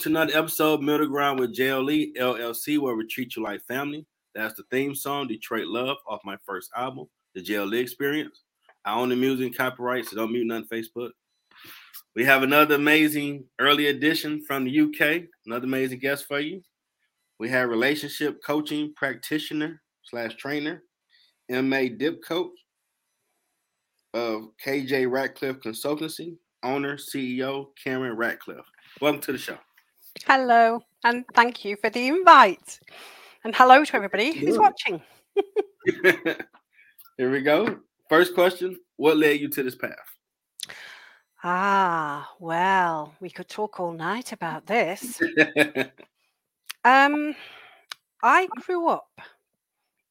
to another episode Middle Ground with JLE LLC, where we treat you like family. That's the theme song, Detroit Love, off my first album, The JLE Experience. I own the music and copyright, so don't mute none Facebook. We have another amazing early edition from the UK, another amazing guest for you. We have relationship coaching practitioner slash trainer, MA dip coach of KJ Ratcliffe Consultancy, owner, CEO, Cameron Ratcliffe. Welcome to the show. Hello, and thank you for the invite. And hello to everybody who's watching. Here we go. First question What led you to this path? Ah, well, we could talk all night about this. um, I grew up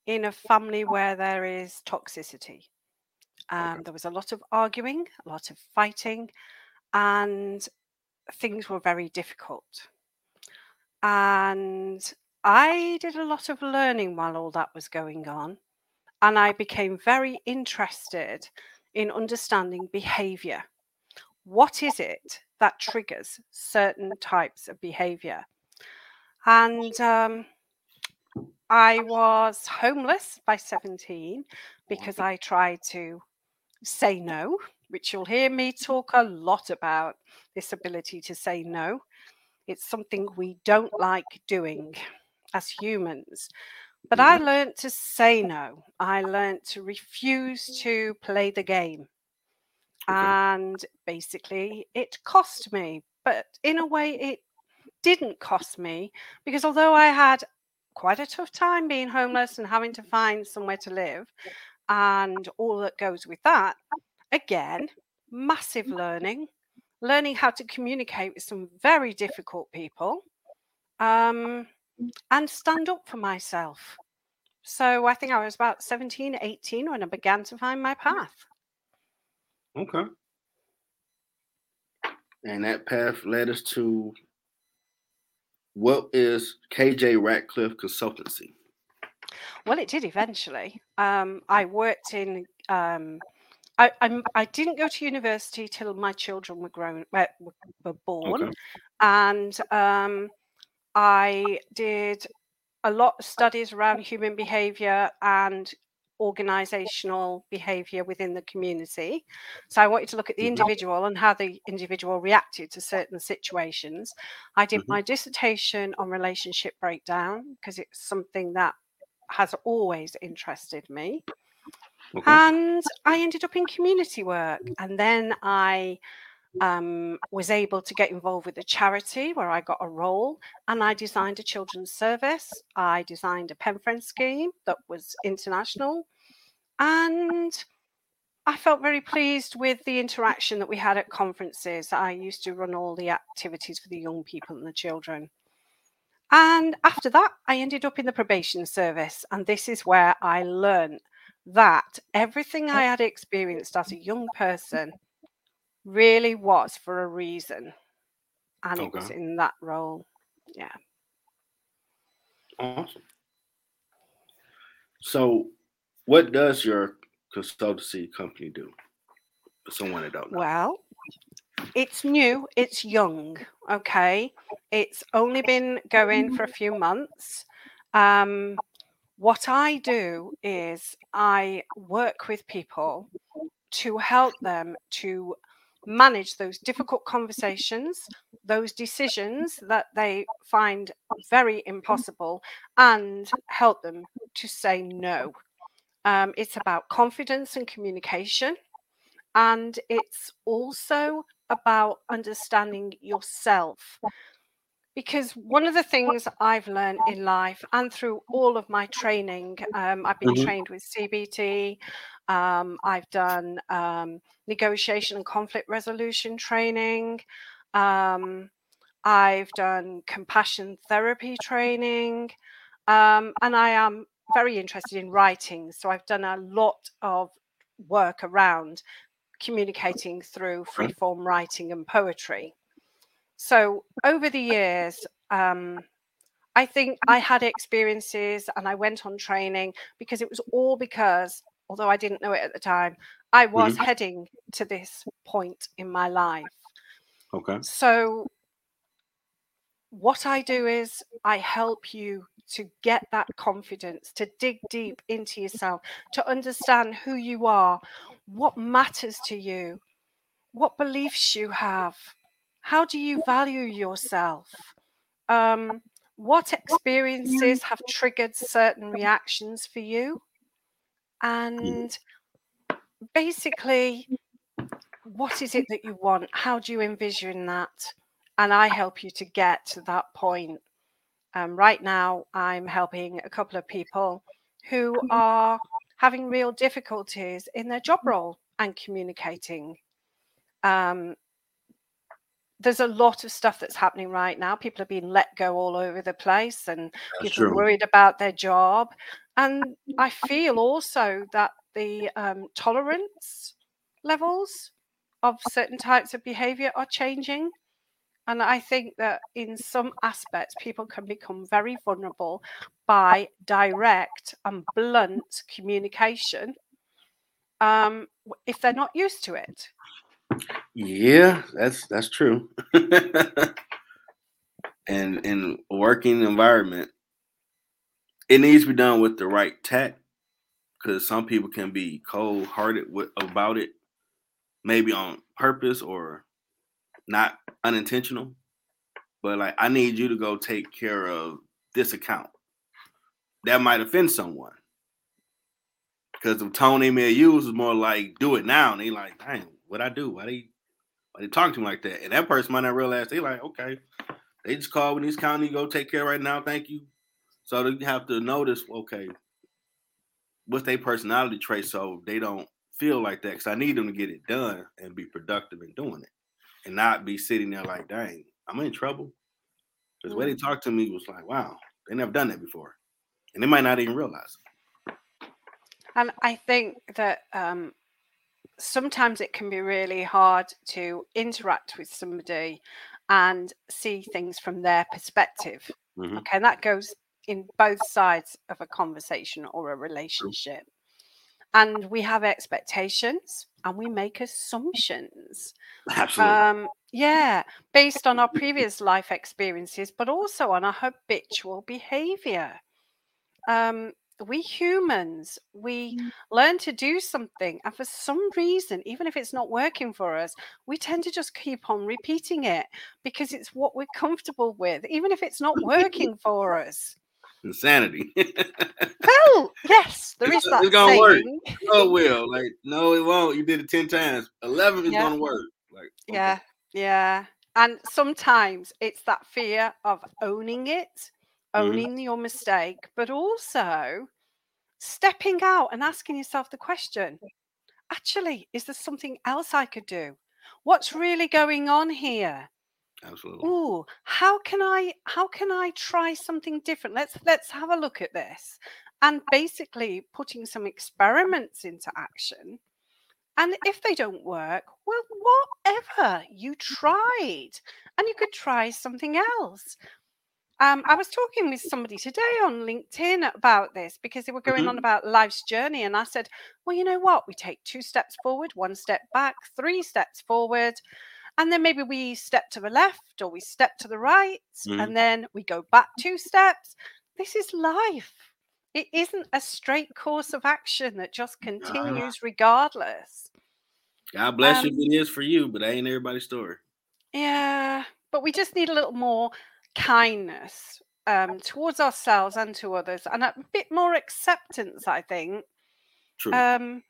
in a family where there is toxicity. Um, Okay. there was a lot of arguing, a lot of fighting, and things were very difficult. And I did a lot of learning while all that was going on. And I became very interested in understanding behavior. What is it that triggers certain types of behavior? And um, I was homeless by 17 because I tried to say no, which you'll hear me talk a lot about this ability to say no. It's something we don't like doing as humans. But I mm-hmm. learned to say no. I learned to refuse to play the game. And basically, it cost me. But in a way, it didn't cost me because although I had quite a tough time being homeless and having to find somewhere to live and all that goes with that, again, massive learning, learning how to communicate with some very difficult people um, and stand up for myself. So I think I was about 17, 18 when I began to find my path. Okay. And that path led us to what is KJ Ratcliffe Consultancy? Well, it did eventually. Um, I worked in. Um, I, I'm, I didn't go to university till my children were grown, were, were born, Okay. and um, I did a lot of studies around human behavior and organizational behavior within the community. So I wanted to look at the Mhm. individual and how the individual reacted to certain situations. I did Mhm. my dissertation on relationship breakdown because it's something that has always interested me. Okay. And I ended up in community work. And then I um, was able to get involved with a charity where I got a role and I designed a children's service. I designed a pen friend scheme that was international. And I felt very pleased with the interaction that we had at conferences. I used to run all the activities for the young people and the children. And after that, I ended up in the probation service. And this is where I learned that everything I had experienced as a young person really was for a reason. And it was in that role. Yeah. Awesome. So, what does your consultancy company do? For someone that don't know. Well, it's new, it's young. Okay. It's only been going for a few months. Um, what I do is I work with people to help them to manage those difficult conversations, those decisions that they find very impossible, and help them to say no. Um, it's about confidence and communication. And it's also about understanding yourself. Because one of the things I've learned in life and through all of my training, um, I've been Mhm. trained with CBT, um, I've done um, negotiation and conflict resolution training, um, I've done compassion therapy training, um, and I am very interested in writing. So I've done a lot of work around communicating through free form writing and poetry. So over the years, um, I think I had experiences and I went on training because it was all because, although I didn't know it at the time, I was heading to this point in my life. Okay. So what I do is I help you to get that confidence, to dig deep into yourself, to understand who you are, what matters to you, what beliefs you have, how do you value yourself, um, what experiences have triggered certain reactions for you, and basically, what is it that you want? How do you envision that? And I help you to get to that point. Um, right now, I'm helping a couple of people who are having real difficulties in their job role and communicating. Um, there's a lot of stuff that's happening right now. People are being let go all over the place, and that's people true. are worried about their job. And I feel also that the um, tolerance levels of certain types of behavior are changing. And I think that in some aspects, people can become very vulnerable by direct and blunt communication um, if they're not used to it. Yeah, that's that's true. and in working environment, it needs to be done with the right tact because some people can be cold hearted about it, maybe on purpose or not unintentional. But like, I need you to go take care of this account. That might offend someone because the tone they may use is more like, "Do it now," and they like, "Dang, what I do? Why they why they talk to me like that?" And that person might not realize they like, "Okay, they just called when these county go take care right now. Thank you." So they have to notice, okay, what's their personality trait so they don't feel like that. Because I need them to get it done and be productive in doing it, and not be sitting there like, "Dang, I'm in trouble." Because mm-hmm. the way they mm. talked to me was like, "Wow, they never done that before," and they might not even realize. It. And I think that um, sometimes it can be really hard to interact with somebody and see things from their perspective. Mm-hmm. Okay, and that goes in both sides of a conversation or a relationship. And we have expectations and we make assumptions. Absolutely. Um, yeah, based on our previous life experiences, but also on our habitual behavior. Um, we humans we mm. learn to do something and for some reason even if it's not working for us we tend to just keep on repeating it because it's what we're comfortable with even if it's not working for us insanity well yes there is that it's gonna saying. work oh will like no it won't you did it 10 times 11 is yeah. gonna work like okay. yeah yeah and sometimes it's that fear of owning it. Owning mm-hmm. your mistake, but also stepping out and asking yourself the question actually, is there something else I could do? What's really going on here? Absolutely. Oh, how can I how can I try something different? Let's let's have a look at this. And basically putting some experiments into action. And if they don't work, well, whatever you tried. And you could try something else. Um, I was talking with somebody today on LinkedIn about this because they were going mm-hmm. on about life's journey. And I said, well, you know what? We take two steps forward, one step back, three steps forward. And then maybe we step to the left or we step to the right. Mm-hmm. And then we go back two steps. This is life. It isn't a straight course of action that just continues uh, regardless. God bless um, you if it is for you, but that ain't everybody's story. Yeah. But we just need a little more kindness um, towards ourselves and to others, and a bit more acceptance. I think. True. Um,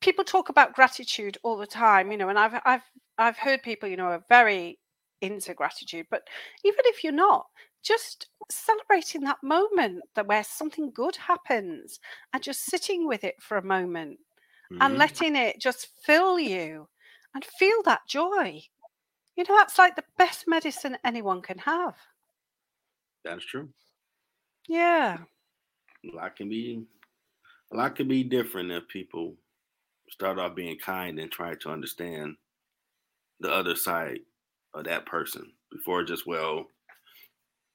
people talk about gratitude all the time, you know, and I've I've I've heard people, you know, are very into gratitude, but even if you're not, just celebrating that moment that where something good happens and just sitting with it for a moment mm-hmm. and letting it just fill you and feel that joy you know, that's like the best medicine anyone can have. That's true. Yeah. A lot can be a lot can be different if people start off being kind and try to understand the other side of that person before just well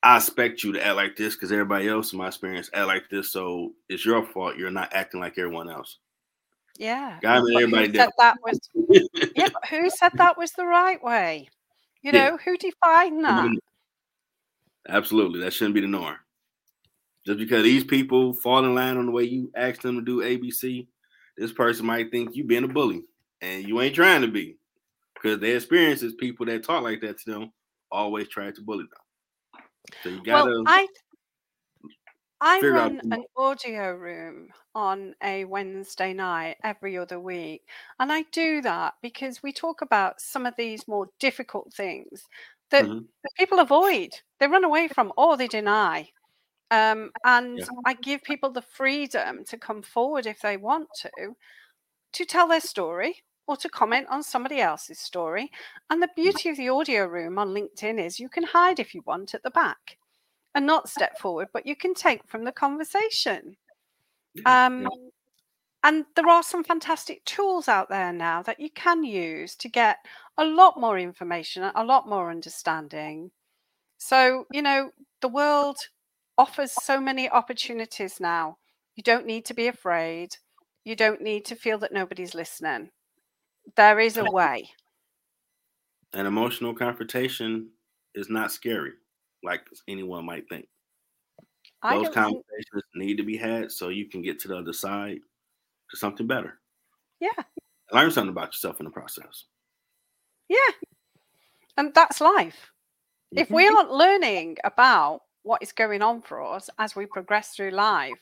I expect you to act like this because everybody else in my experience act like this, so it's your fault you're not acting like everyone else. Yeah. God everybody said that was yeah, who said that was the right way? You know, yeah. who defined that? Absolutely. That shouldn't be the norm. Just because these people fall in line on the way you ask them to do ABC, this person might think you being a bully and you ain't trying to be because their experiences, people that talk like that to them always try to bully them. So you gotta. Well, I I run an audio room on a Wednesday night every other week, and I do that because we talk about some of these more difficult things that, mm-hmm. that people avoid, they run away from, or they deny. Um, and yeah. I give people the freedom to come forward if they want to, to tell their story or to comment on somebody else's story. And the beauty of the audio room on LinkedIn is you can hide if you want at the back and not step forward, but you can take from the conversation. Um, and there are some fantastic tools out there now that you can use to get a lot more information, a lot more understanding. So, you know, the world offers so many opportunities now. You don't need to be afraid. You don't need to feel that nobody's listening. There is a way. An emotional confrontation is not scary, like anyone might think. Those conversations think... need to be had so you can get to the other side to something better. Yeah. Learn something about yourself in the process. Yeah. And that's life. Mm-hmm. If we aren't learning about what is going on for us as we progress through life,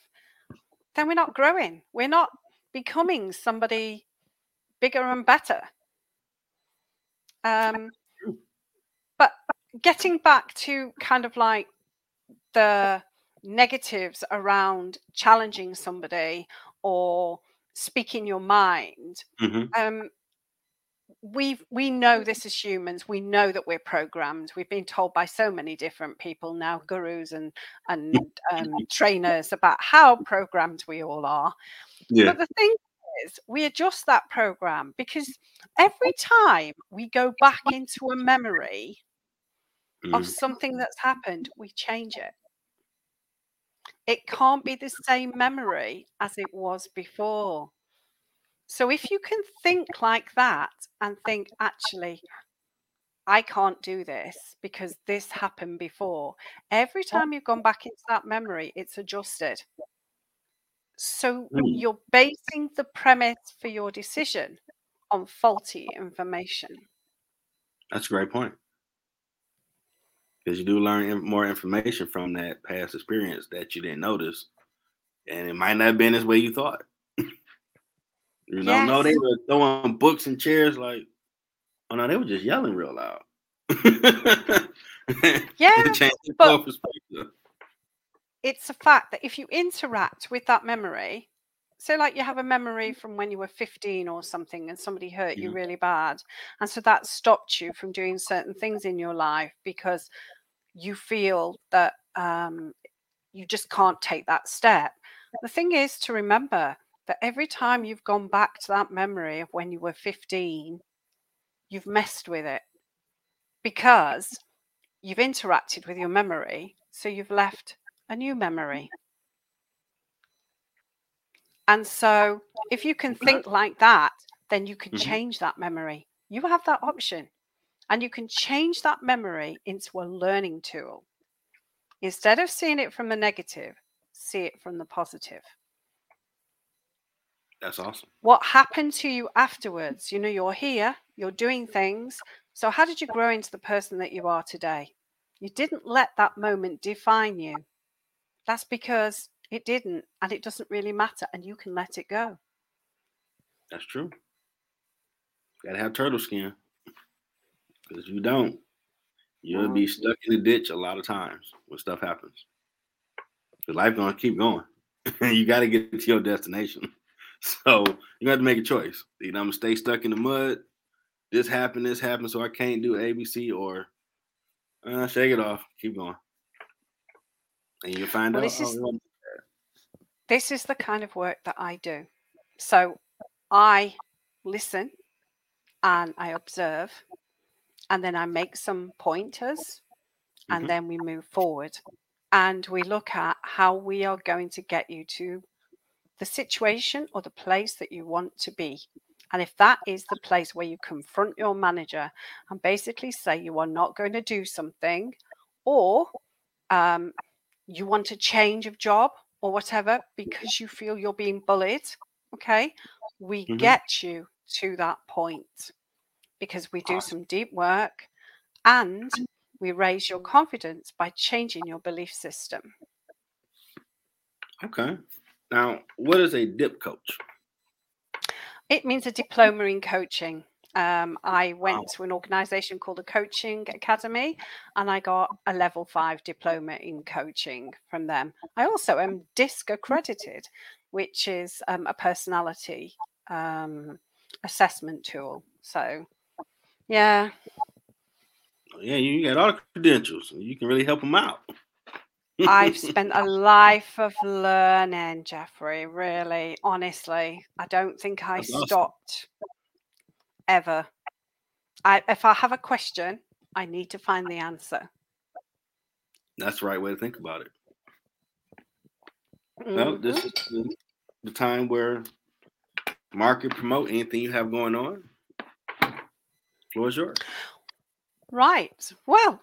then we're not growing. We're not becoming somebody bigger and better. Um, but getting back to kind of like the negatives around challenging somebody or speaking your mind, mm-hmm. um, we we know this as humans. We know that we're programmed. We've been told by so many different people now gurus and and um, trainers about how programmed we all are. Yeah. but the thing is we adjust that program because every time we go back into a memory mm. of something that's happened we change it it can't be the same memory as it was before so if you can think like that and think, actually, I can't do this because this happened before, every time you've gone back into that memory, it's adjusted. So mm. you're basing the premise for your decision on faulty information. That's a great point. Because you do learn more information from that past experience that you didn't notice. And it might not have been as way you thought. You know, yes. no, they were throwing books and chairs like, oh no, they were just yelling real loud. yeah, but it's a fact that if you interact with that memory, so like you have a memory from when you were 15 or something and somebody hurt you mm-hmm. really bad, and so that stopped you from doing certain things in your life because you feel that um, you just can't take that step. The thing is to remember that every time you've gone back to that memory of when you were 15, you've messed with it because you've interacted with your memory. So you've left a new memory. And so if you can think like that, then you can mm-hmm. change that memory. You have that option. And you can change that memory into a learning tool. Instead of seeing it from the negative, see it from the positive. That's awesome. What happened to you afterwards? You know, you're here, you're doing things. So, how did you grow into the person that you are today? You didn't let that moment define you. That's because it didn't, and it doesn't really matter, and you can let it go. That's true. Gotta have turtle skin. Because you don't, you'll be stuck in the ditch a lot of times when stuff happens. Because life gonna keep going. you gotta get to your destination. So you have to make a choice. Either I'm gonna stay stuck in the mud. This happened, this happened, so I can't do ABC, or uh, shake it off, keep going, and you'll find well, out. This is, oh, this is the kind of work that I do. So I listen and I observe, and then I make some pointers, and mm-hmm. then we move forward and we look at how we are going to get you to the situation or the place that you want to be. And if that is the place where you confront your manager and basically say you are not going to do something, or um, you want a change of job or whatever because you feel you're being bullied, okay, we Mhm. get you to that point because we do some deep work and we raise your confidence by changing your belief system. Okay. Now, what is a dip coach? It means a diploma in coaching. Um, I went Wow. to an organization called the Coaching Academy and I got a level five diploma in coaching from them. I also am DISC accredited, which is um, a personality um, assessment tool. So, yeah, Yeah, you got all the credentials. You can really help them out. I've spent a life of learning, Jeffrey. Really, honestly, I don't think I That's awesome. stopped ever. I, if I have a question, I need to find the answer. That's the right way to think about it. Well, Mhm. this is the, the time where market promote anything you have going on. Floor is yours. Right. Well,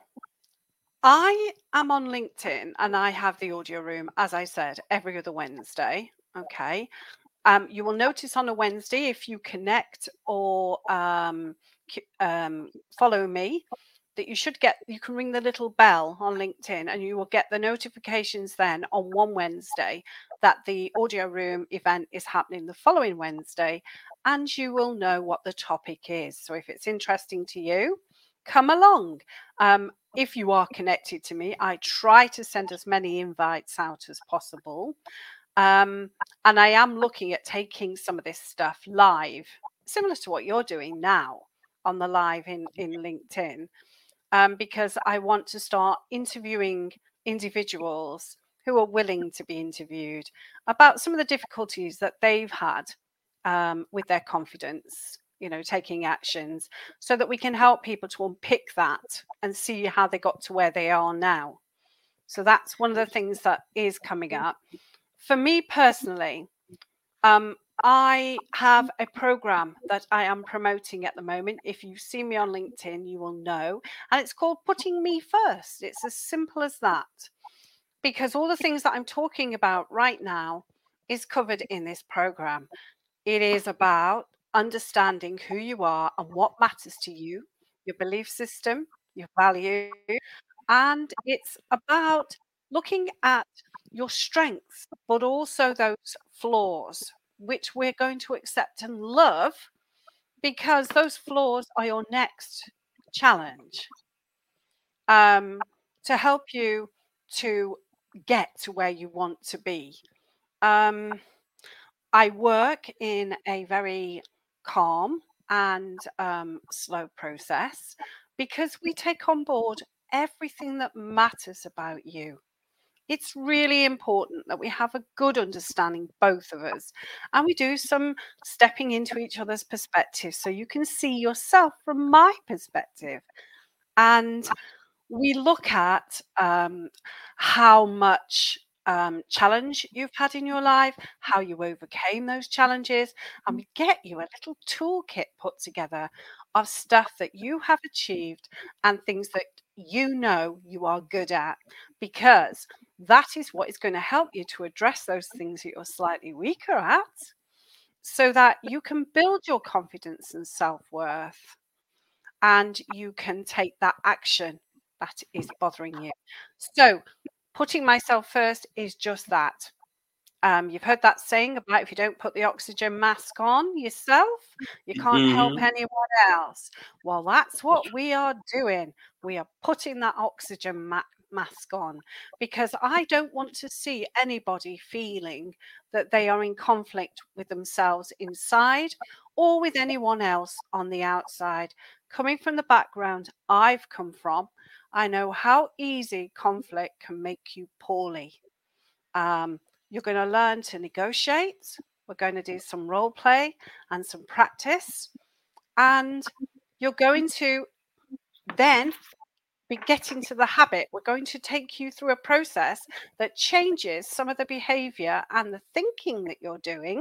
I am on LinkedIn and I have the audio room, as I said, every other Wednesday. Okay. Um, you will notice on a Wednesday if you connect or um, um, follow me that you should get, you can ring the little bell on LinkedIn and you will get the notifications then on one Wednesday that the audio room event is happening the following Wednesday and you will know what the topic is. So if it's interesting to you, come along. Um, if you are connected to me, I try to send as many invites out as possible. Um, and I am looking at taking some of this stuff live, similar to what you're doing now on the live in, in LinkedIn, um, because I want to start interviewing individuals who are willing to be interviewed about some of the difficulties that they've had um, with their confidence, you know, taking actions so that we can help people to unpick that and see how they got to where they are now. So that's one of the things that is coming up. For me personally, um, I have a program that I am promoting at the moment. If you see me on LinkedIn, you will know. And it's called Putting Me First. It's as simple as that. Because all the things that I'm talking about right now is covered in this program. It is about understanding who you are and what matters to you, your belief system, your value, and it's about looking at your strengths, but also those flaws, which we're going to accept and love because those flaws are your next challenge um, to help you to get to where you want to be. Um, I work in a very calm and um, slow process because we take on board everything that matters about you. It's really important that we have a good understanding, both of us, and we do some stepping into each other's perspectives so you can see yourself from my perspective. And we look at um, how much um, challenge you've had in your life, how you overcame those challenges, and we get you a little toolkit put together of stuff that you have achieved and things that you know you are good at, because that is what is going to help you to address those things that you're slightly weaker at so that you can build your confidence and self worth and you can take that action that is bothering you. So, putting myself first is just that. Um, you've heard that saying about if you don't put the oxygen mask on yourself, you can't help Mhm. anyone else. Well, that's what we are doing. We are putting that oxygen ma- mask on because I don't want to see anybody feeling that they are in conflict with themselves inside or with anyone else on the outside. Coming from the background I've come from, I know how easy conflict can make you poorly. Um, you're going to learn to negotiate. We're going to do some role play and some practice. And you're going to then be getting to the habit. We're going to take you through a process that changes some of the behavior and the thinking that you're doing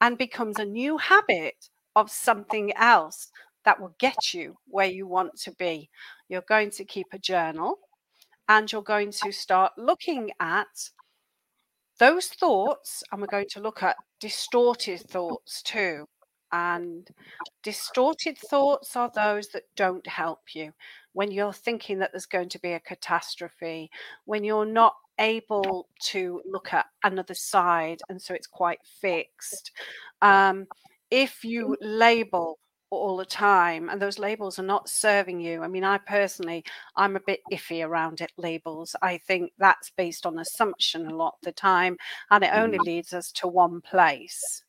and becomes a new habit of something else that will get you where you want to be. You're going to keep a journal and you're going to start looking at those thoughts, and we're going to look at distorted thoughts too. And distorted thoughts are those that don't help you. When you're thinking that there's going to be a catastrophe, when you're not able to look at another side, and so it's quite fixed. Um, if you label all the time and those labels are not serving you. I mean i personally i'm a bit iffy around it labels. I think that's based on assumption a lot of the time and it only mm. leads us to one place.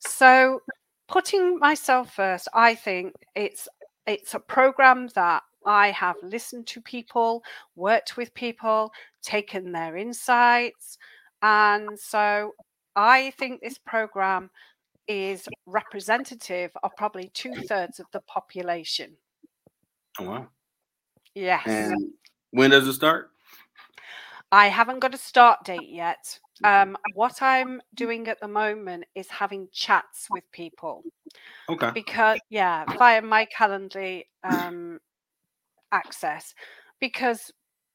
So putting myself first i think it's it's a program that i have listened to people worked with people taken their insights and so i think this program is representative of probably two thirds of the population. Oh, wow. Yes. And when does it start? I haven't got a start date yet. Um, what I'm doing at the moment is having chats with people. Okay. Because, yeah, via my Calendly um, access. Because,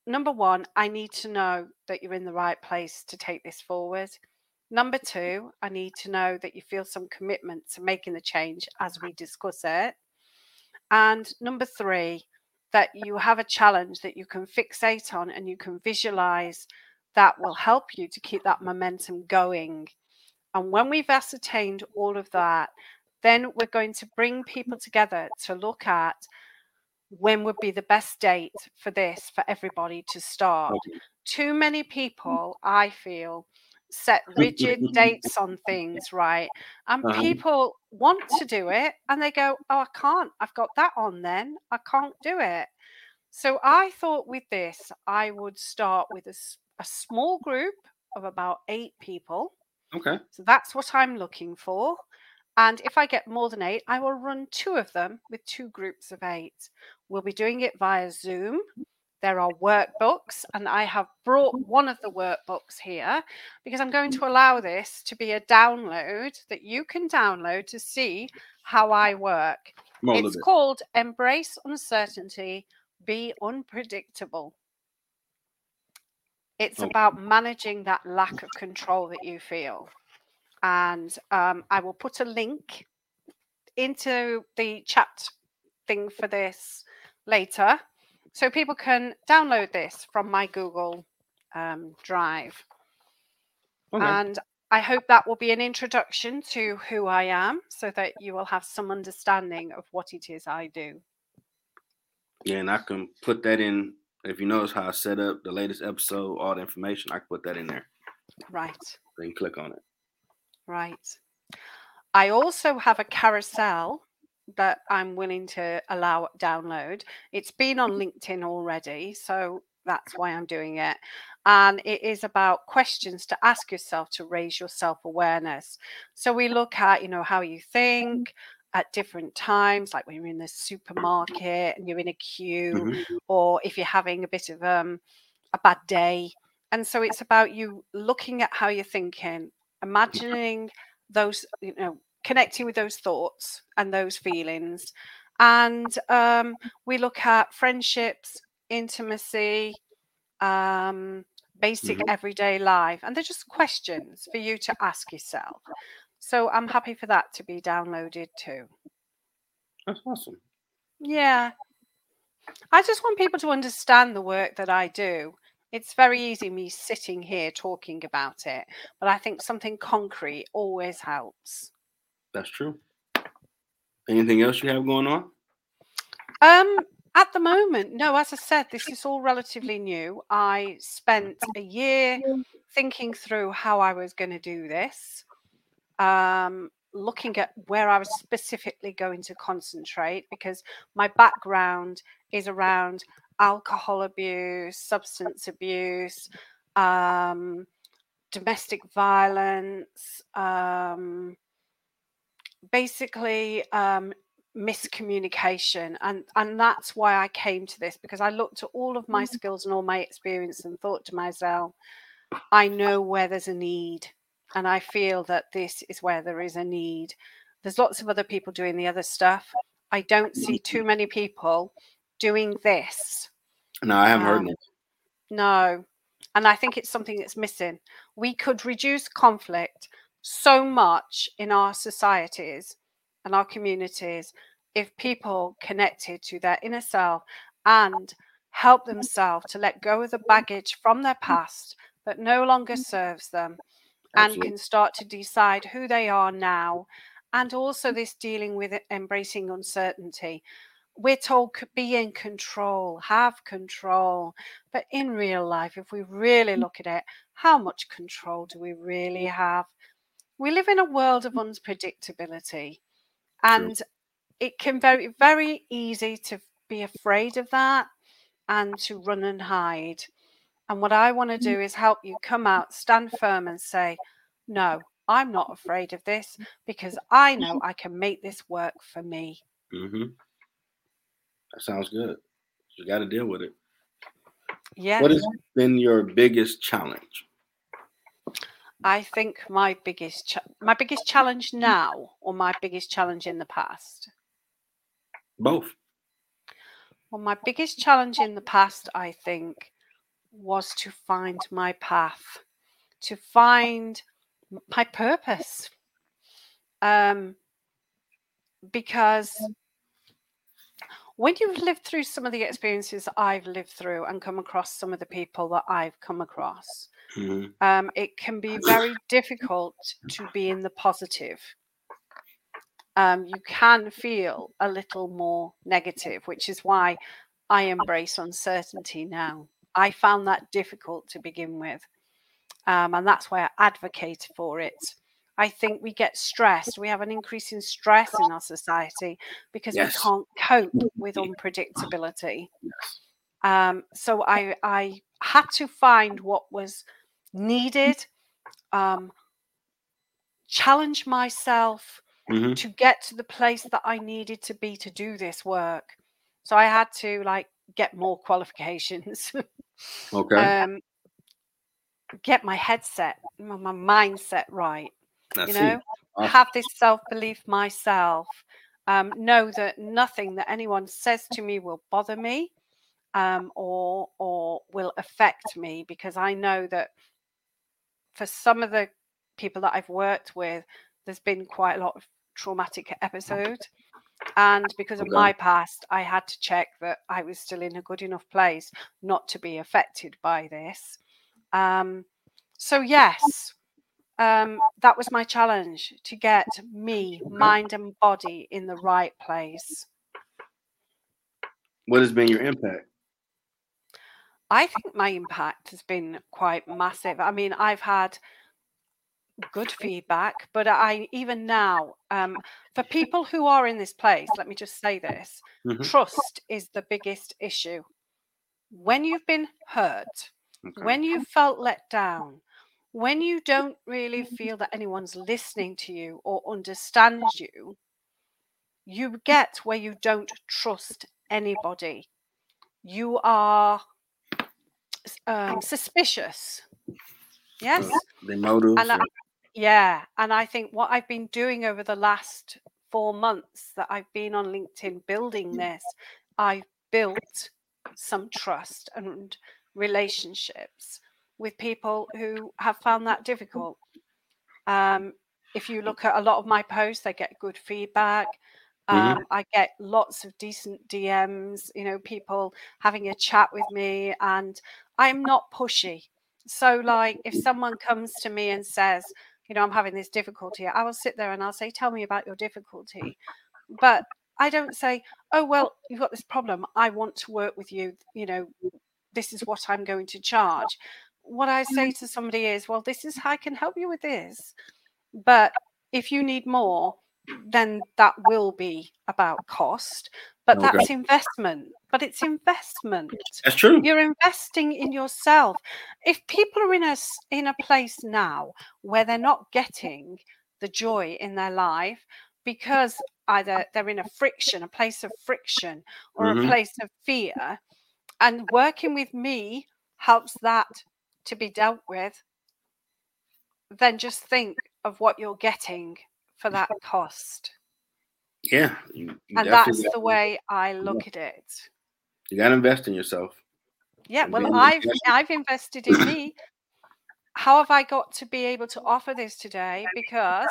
number one, I need to know that you're in the right place to take this forward. Number two, I need to know that you feel some commitment to making the change as we discuss it. And number three, that you have a challenge that you can fixate on and you can visualize that will help you to keep that momentum going. And when we've ascertained all of that, then we're going to bring people together to look at when would be the best date for this for everybody to start. Too many people, I feel, set rigid dates on things, right? And uh-huh. people want to do it and they go, Oh, I can't. I've got that on then. I can't do it. So I thought with this, I would start with a, a small group of about eight people. Okay. So that's what I'm looking for. And if I get more than eight, I will run two of them with two groups of eight. We'll be doing it via Zoom. There are workbooks, and I have brought one of the workbooks here because I'm going to allow this to be a download that you can download to see how I work. it's called Embrace Uncertainty, Be Unpredictable. It's okay. about managing that lack of control that you feel. And um, I will put a link into the chat thing for this later so people can download this from my Google um, Drive. Okay. And I hope that will be an introduction to who I am so that you will have some understanding of what it is I do. Yeah, and I can put that in. If you notice how I set up the latest episode, all the information, I can put that in there. Right. Then click on it. Right. I also have a carousel that I'm willing to allow download. It's been on LinkedIn already, so that's why I'm doing it. And it is about questions to ask yourself to raise your self awareness. So we look at, you know, how you think at different times, like when you're in the supermarket and you're in a queue, mm-hmm. or if you're having a bit of um, a bad day. And so it's about you looking at how you're thinking, imagining those, you know, connecting with those thoughts and those feelings. And um, we look at friendships, intimacy, um, basic mm-hmm. everyday life. And they're just questions for you to ask yourself. So I'm happy for that to be downloaded too. That's awesome. Yeah. I just want people to understand the work that I do. It's very easy me sitting here talking about it, but I think something concrete always helps. That's true. Anything else you have going on? Um, at the moment, no. As I said, this is all relatively new. I spent a year thinking through how I was going to do this, um, looking at where I was specifically going to concentrate because my background is around alcohol abuse, substance abuse, um, domestic violence, um, basically um, miscommunication and and that's why i came to this because i looked at all of my mm. skills and all my experience and thought to myself i know where there's a need and i feel that this is where there is a need There's lots of other people doing the other stuff. I don't see too many people doing this. No, I haven't heard Um, it. No. And I think it's something that's missing. We could reduce conflict so much in our societies and our communities if people connected to their inner self and help mm-hmm. themselves to let go of the baggage from their mm-hmm. past that no longer mm-hmm. serves them and can start to decide who they are now. And also, this dealing with embracing uncertainty. We're told be in control, have control. But in real life, if we really mm. look at it, how much control do we really have? We live in a world of unpredictability. And it can very, very easy to be afraid of that and to run and hide. And what I want to do is help you come out, stand firm, and say, No, I'm not afraid of this because I know I can make this work for me. hmm That sounds good. You got to deal with it. Yes. What has been your biggest challenge? I think my biggest cha- my biggest challenge now or my biggest challenge in the past. Both. Well, my biggest challenge in the past, I think, was to find my path, to find my purpose. Um, because when you've lived through some of the experiences that I've lived through and come across some of the people that I've come across, hmm um, it can be very difficult to be in the positive. Um, you can feel a little more negative, which is why I embrace uncertainty now. I found that difficult to begin with, um, and that's why I advocate for it. I think we get stressed. We have an increase in stress in our society because Yes. we can't cope with unpredictability. Um, so I, I had to find what was needed, um, challenge myself hmm to get to the place that I needed to be to do this work. So I had to like get more qualifications, Okay. um, get my headset, my, my mindset right. I You know, Awesome. have this self belief myself. Um, know that nothing that anyone says to me will bother me um, or or will affect me because I know that for some of the people that I've worked with, there's been quite a lot of traumatic episodes. And because of my past, I had to check that I was still in a good enough place not to be affected by this. Um, so, yes, um, that was my challenge to get me, mind and body, in the right place. What has been your impact? I think my impact has been quite massive. I mean, I've had good feedback, but I even now, um, for people who are in this place, let me just say this Mhm. trust is the biggest issue. When you've been hurt, Okay. when you felt let down, when you don't really feel that anyone's listening to you or understands you, you get where you don't trust anybody. You are um, suspicious. Yes. The motives. And I- Yeah. And I think what I've been doing over the last four months that I've been on LinkedIn building this, I've built some trust and relationships with people who have found that difficult. Um, if you look at a lot of my posts, they get good feedback. Mhm. Um, I get lots of decent DMs, you know, people having a chat with me, and I'm not pushy. So, like, if someone comes to me and says, you know, I'm having this difficulty, I will sit there and I'll say, Tell me about your difficulty. But I don't say, Oh, well, you've got this problem. I want to work with you. You know, this is what I'm going to charge. What I mm-hmm. say to somebody is, Well, this is how I can help you with this. But if you need more, then that will be about cost. But Okay. that's investment. But it's investment That's true. you're investing in yourself if people are in a in a place now where they're not getting the joy in their life because either they're in a friction a place of friction or Mhm. a place of fear and working with me helps that to be dealt with then just think of what you're getting for that cost. Yeah. You, you and that's the way I look at it. You got to invest in yourself. Yeah, well, I've I've invested in me. How have I got to be able to offer this today? Because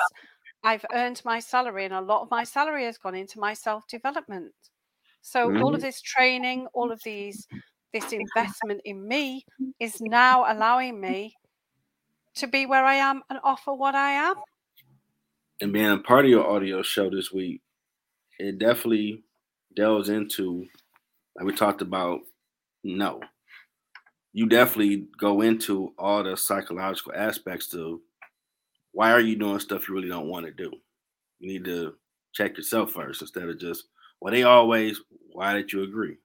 I've earned my salary, and a lot of my salary has gone into my self development. So mm-hmm. all of this training, all of these, this investment in me is now allowing me to be where I am and offer what I am. And being a part of your audio show this week, it definitely delves into, like we talked about, no. You definitely go into all the psychological aspects to why are you doing stuff you really don't want to do? You need to check yourself first instead of just, well, they always, why did you agree?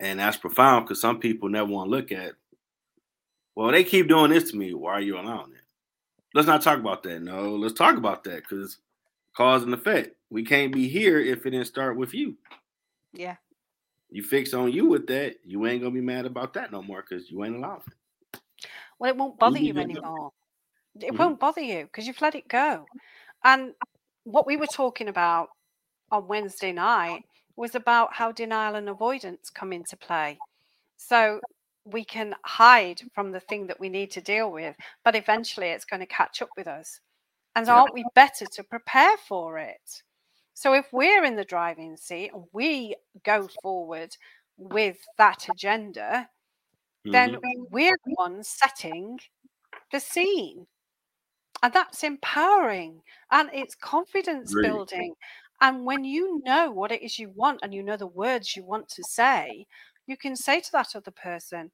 And that's profound because some people never want to look at, well, they keep doing this to me. Why are you allowing it? Let's not talk about that. No, let's talk about that because cause and effect. We can't be here if it didn't start with you. Yeah. You fix on you with that, you ain't gonna be mad about that no more because you ain't allowed it. Well, it won't bother you, you anymore. It mm-hmm. won't bother you because you've let it go. And what we were talking about on Wednesday night was about how denial and avoidance come into play. So we can hide from the thing that we need to deal with, but eventually it's going to catch up with us. And yeah. aren't we better to prepare for it? So if we're in the driving seat and we go forward with that agenda, mm-hmm. then we're the ones setting the scene. And that's empowering and it's confidence really? building. And when you know what it is you want and you know the words you want to say, you can say to that other person,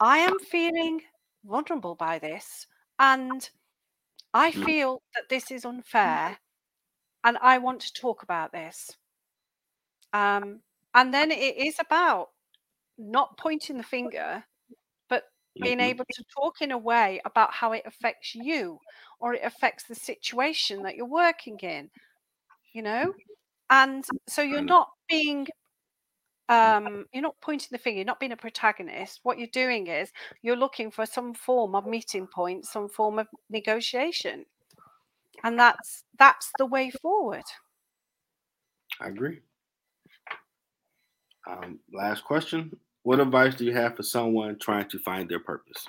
I am feeling vulnerable by this. And I mm. feel that this is unfair. And I want to talk about this. Um, and then it is about not pointing the finger, but being mm-hmm. able to talk in a way about how it affects you or it affects the situation that you're working in you know and so you're not being um, you're not pointing the finger, you're not being a protagonist. What you're doing is you're looking for some form of meeting point, some form of negotiation. And that's that's the way forward. I agree. Um, last question. What advice do you have for someone trying to find their purpose?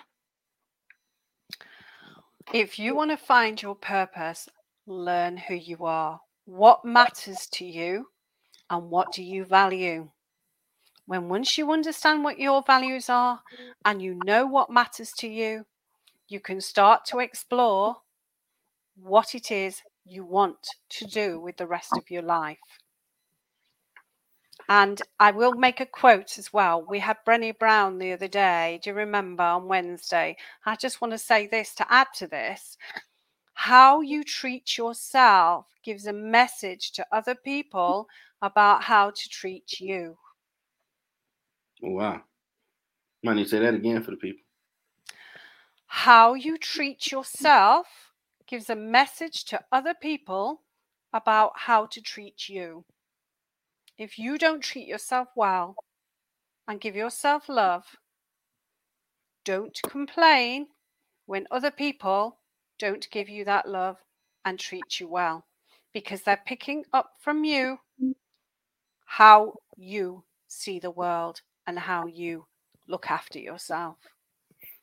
If you want to find your purpose, learn who you are. What matters to you and what do you value? When once you understand what your values are and you know what matters to you, you can start to explore what it is you want to do with the rest of your life. And I will make a quote as well. We had Brené Brown the other day. Do you remember on Wednesday? I just want to say this to add to this how you treat yourself gives a message to other people about how to treat you. Wow. Might need to say that again for the people. How you treat yourself gives a message to other people about how to treat you. If you don't treat yourself well and give yourself love, don't complain when other people don't give you that love and treat you well because they're picking up from you how you see the world and how you look after yourself.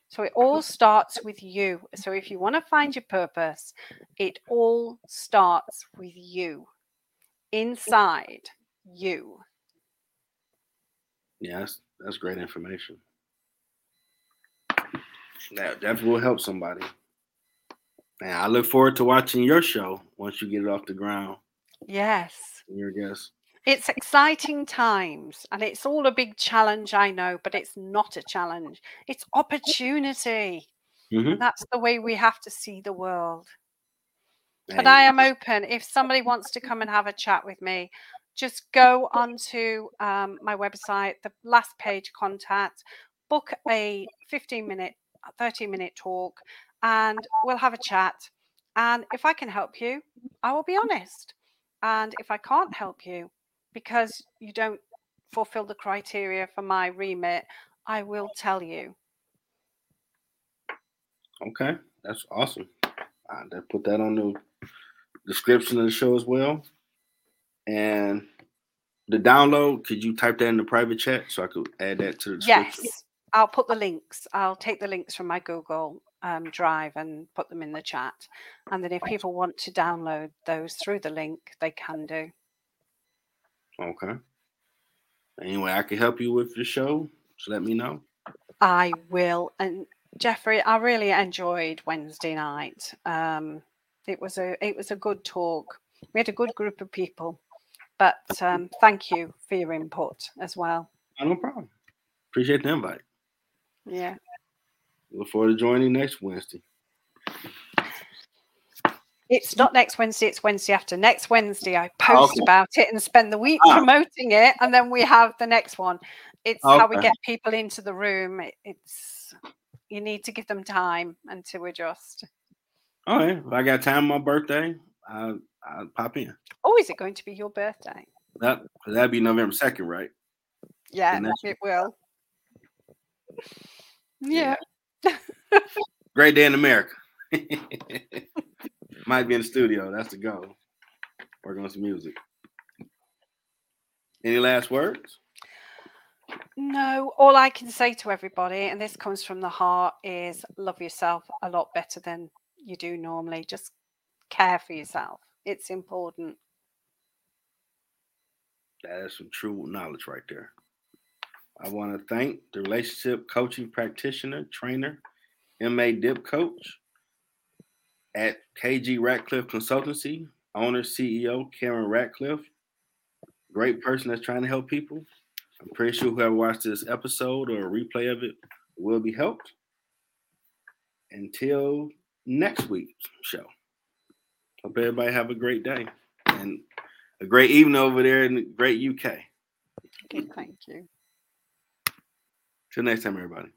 So it all starts with you. So if you want to find your purpose, it all starts with you, inside you. Yes, that's great information. That definitely will help somebody. And I look forward to watching your show once you get it off the ground. Yes. Your guest. It's exciting times and it's all a big challenge, I know, but it's not a challenge. It's opportunity. Mm-hmm. And that's the way we have to see the world. But I am open. If somebody wants to come and have a chat with me, just go onto um, my website, the last page contact, book a 15 minute, 30 minute talk, and we'll have a chat. And if I can help you, I will be honest. And if I can't help you because you don't fulfill the criteria for my remit, I will tell you. Okay, that's awesome. I put that on the description of the show as well. And the download, could you type that in the private chat so I could add that to the description? Yes, I'll put the links. I'll take the links from my Google um, Drive and put them in the chat. And then if people want to download those through the link, they can do. Okay. Anyway, I can help you with the show. So let me know. I will. And Jeffrey, I really enjoyed Wednesday night. Um, it was a it was a good talk. We had a good group of people, but um, thank you for your input as well. No problem. Appreciate the invite. Yeah. Look forward to joining next Wednesday. It's not next Wednesday, it's Wednesday after. Next Wednesday, I post Okay. about it and spend the week Ah. promoting it, and then we have the next one. It's how we get people into the room. It's you need to give them time and to adjust. All right. If I got time on my birthday, I'll, I'll pop in. Oh, is it going to be your birthday? That, that'd be November 2nd, right? Yeah, it will. Yeah. Great day in America. Might be in the studio. That's the goal. Working on some music. Any last words? No, all I can say to everybody, and this comes from the heart, is love yourself a lot better than you do normally. Just care for yourself. It's important. That is some true knowledge right there. I want to thank the relationship coaching practitioner, trainer, MA Dip coach at KG Ratcliffe Consultancy, owner, CEO Karen Ratcliffe. Great person that's trying to help people. I'm pretty sure whoever watched this episode or a replay of it will be helped. Until next week's show. Hope everybody have a great day and a great evening over there in the great UK. Okay, thank you. Till next time, everybody.